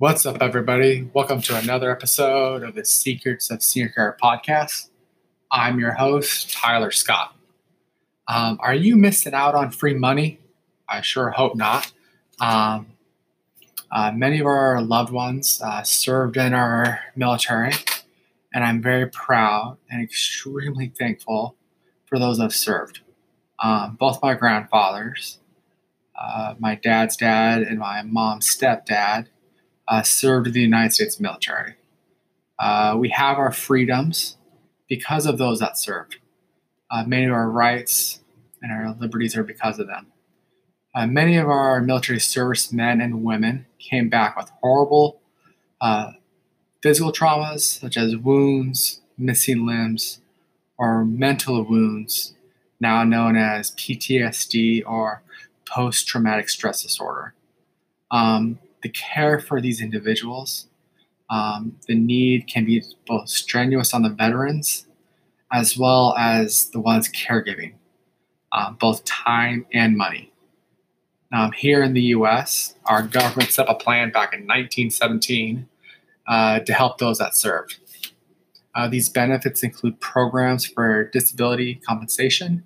What's up, everybody? Welcome to another episode of the Secrets of Senior Care podcast. I'm your host, Tyler Scott. Um, are you missing out on free money? I sure hope not. Um, uh, many of our loved ones uh, served in our military, and I'm very proud and extremely thankful for those that have served. Um, both my grandfathers, uh, my dad's dad, and my mom's stepdad uh, served the United States military. Uh, we have our freedoms because of those that served. Uh, many of our rights and our liberties are because of them. Uh, many of our military service men and women came back with horrible uh, physical traumas, such as wounds, missing limbs, or mental wounds, now known as PTSD or post traumatic stress disorder. Um, the care for these individuals. Um, the need can be both strenuous on the veterans as well as the ones caregiving, uh, both time and money. Um, here in the US, our government set up a plan back in 1917 uh, to help those that served. Uh, these benefits include programs for disability compensation,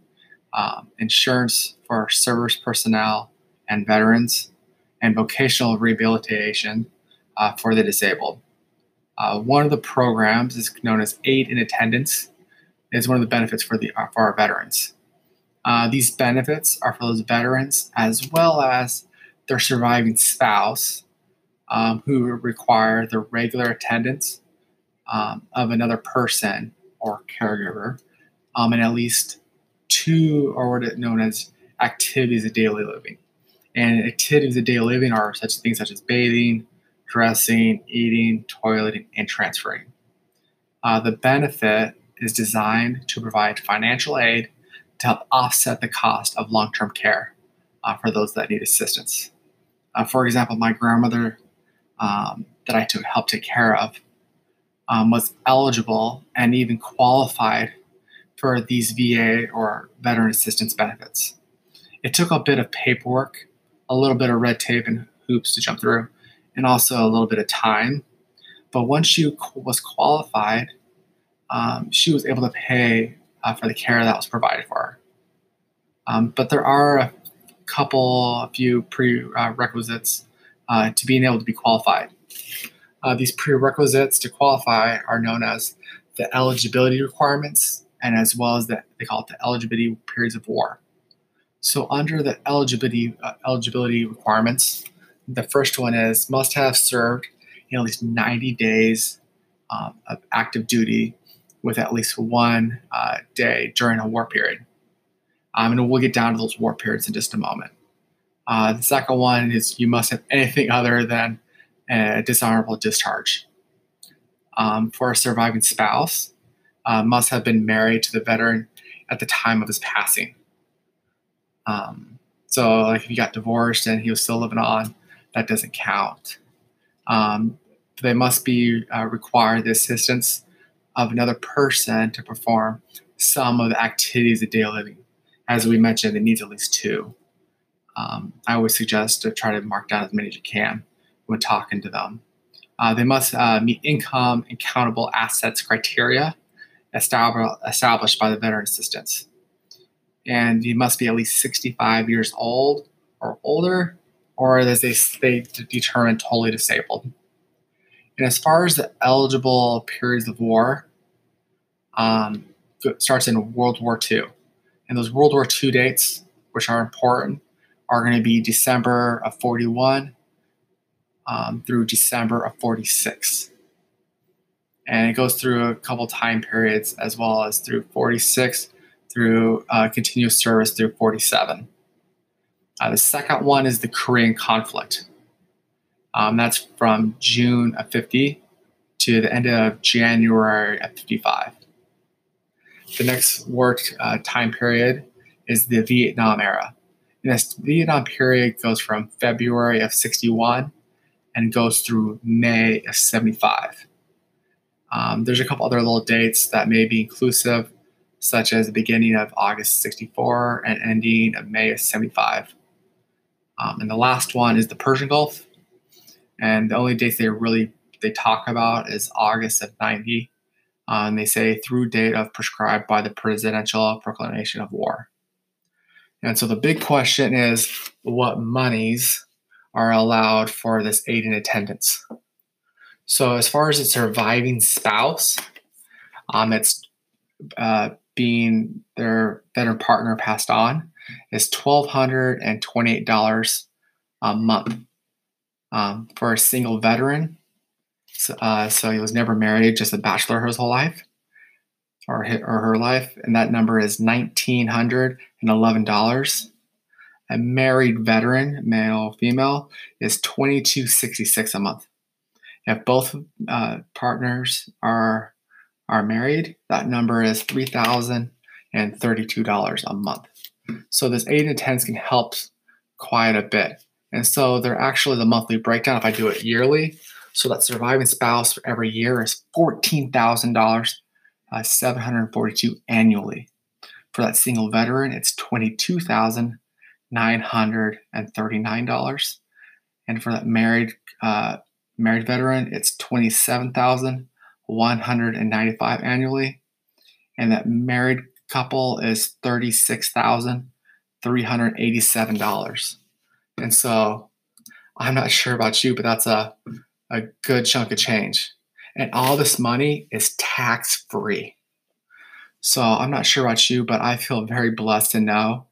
um, insurance for service personnel and veterans, and vocational rehabilitation uh, for the disabled. Uh, one of the programs is known as Aid and Attendance. Is one of the benefits for the for our veterans. Uh, these benefits are for those veterans as well as their surviving spouse um, who require the regular attendance um, of another person or caregiver um, and at least two or what is known as activities of daily living. And activities of daily living are such things such as bathing, dressing, eating, toileting, and transferring. Uh, the benefit is designed to provide financial aid to help offset the cost of long term care uh, for those that need assistance. Uh, for example, my grandmother um, that I took help take care of um, was eligible and even qualified for these VA or veteran assistance benefits. It took a bit of paperwork a little bit of red tape and hoops to jump through, and also a little bit of time. But once she was qualified, um, she was able to pay uh, for the care that was provided for her. Um, but there are a couple, a few prerequisites uh, to being able to be qualified. Uh, these prerequisites to qualify are known as the eligibility requirements and as well as the, they call it the eligibility periods of war. So under the eligibility uh, eligibility requirements, the first one is must have served in at least 90 days um, of active duty with at least one uh, day during a war period. Um, and we'll get down to those war periods in just a moment. Uh, the second one is you must have anything other than a dishonorable discharge. Um, for a surviving spouse, uh, must have been married to the veteran at the time of his passing. Um, so, like if he got divorced and he was still living on, that doesn't count. Um, they must be uh, require the assistance of another person to perform some of the activities of daily living. As we mentioned, it needs at least two. Um, I always suggest to try to mark down as many as you can when talking to them. Uh, they must uh, meet income and countable assets criteria established by the veteran assistance and you must be at least 65 years old or older, or as they, they determine totally disabled. And as far as the eligible periods of war, um, it starts in World War II. And those World War II dates, which are important, are going to be December of 41 um, through December of 46. And it goes through a couple time periods as well as through 46 through uh, continuous service through 47. Uh, the second one is the Korean conflict. Um, that's from June of 50 to the end of January of 55. The next work uh, time period is the Vietnam era. And this Vietnam period goes from February of 61 and goes through May of 75. Um, there's a couple other little dates that may be inclusive such as the beginning of August 64 and ending of May of 75. Um, and the last one is the Persian Gulf. And the only dates they really they talk about is August of 90. Uh, and they say through date of prescribed by the presidential proclamation of war. And so the big question is what monies are allowed for this aid and attendance? So, as far as a surviving spouse, um, it's uh, being their veteran partner passed on is twelve hundred and twenty-eight dollars a month um, for a single veteran. So, uh, so, he was never married, just a bachelor his whole life, or his, or her life, and that number is nineteen hundred and eleven dollars. A married veteran, male female, is twenty-two sixty-six a month. If both uh, partners are are married, that number is three thousand and thirty-two dollars a month. So this eight and tens can help quite a bit. And so they're actually the monthly breakdown. If I do it yearly, so that surviving spouse for every year is fourteen thousand uh, dollars, seven hundred forty-two annually. For that single veteran, it's twenty-two thousand nine hundred and for that married uh, married veteran, it's twenty-seven thousand 195 annually and that married couple is $36,387. And so I'm not sure about you, but that's a, a good chunk of change. And all this money is tax free. So I'm not sure about you, but I feel very blessed to know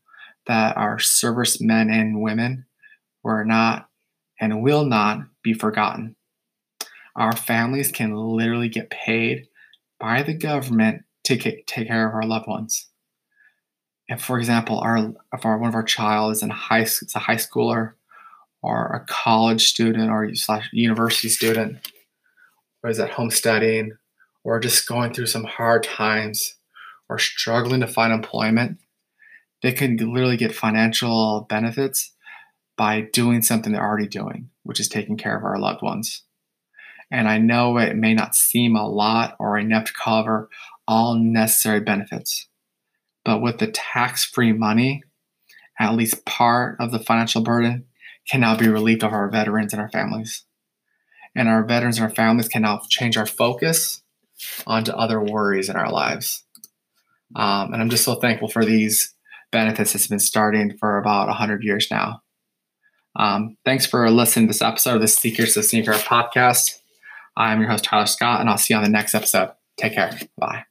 that our servicemen and women were not and will not be forgotten our families can literally get paid by the government to take care of our loved ones. If, for example, our if our one of our child is in high is a high schooler or a college student or slash university student or is at home studying or just going through some hard times or struggling to find employment, they can literally get financial benefits by doing something they're already doing, which is taking care of our loved ones. And I know it may not seem a lot or enough to cover all necessary benefits. But with the tax free money, at least part of the financial burden can now be relieved of our veterans and our families. And our veterans and our families can now change our focus onto other worries in our lives. Um, and I'm just so thankful for these benefits that's been starting for about 100 years now. Um, thanks for listening to this episode of the of Senior Care podcast. I'm your host, Tyler Scott, and I'll see you on the next episode. Take care. Bye.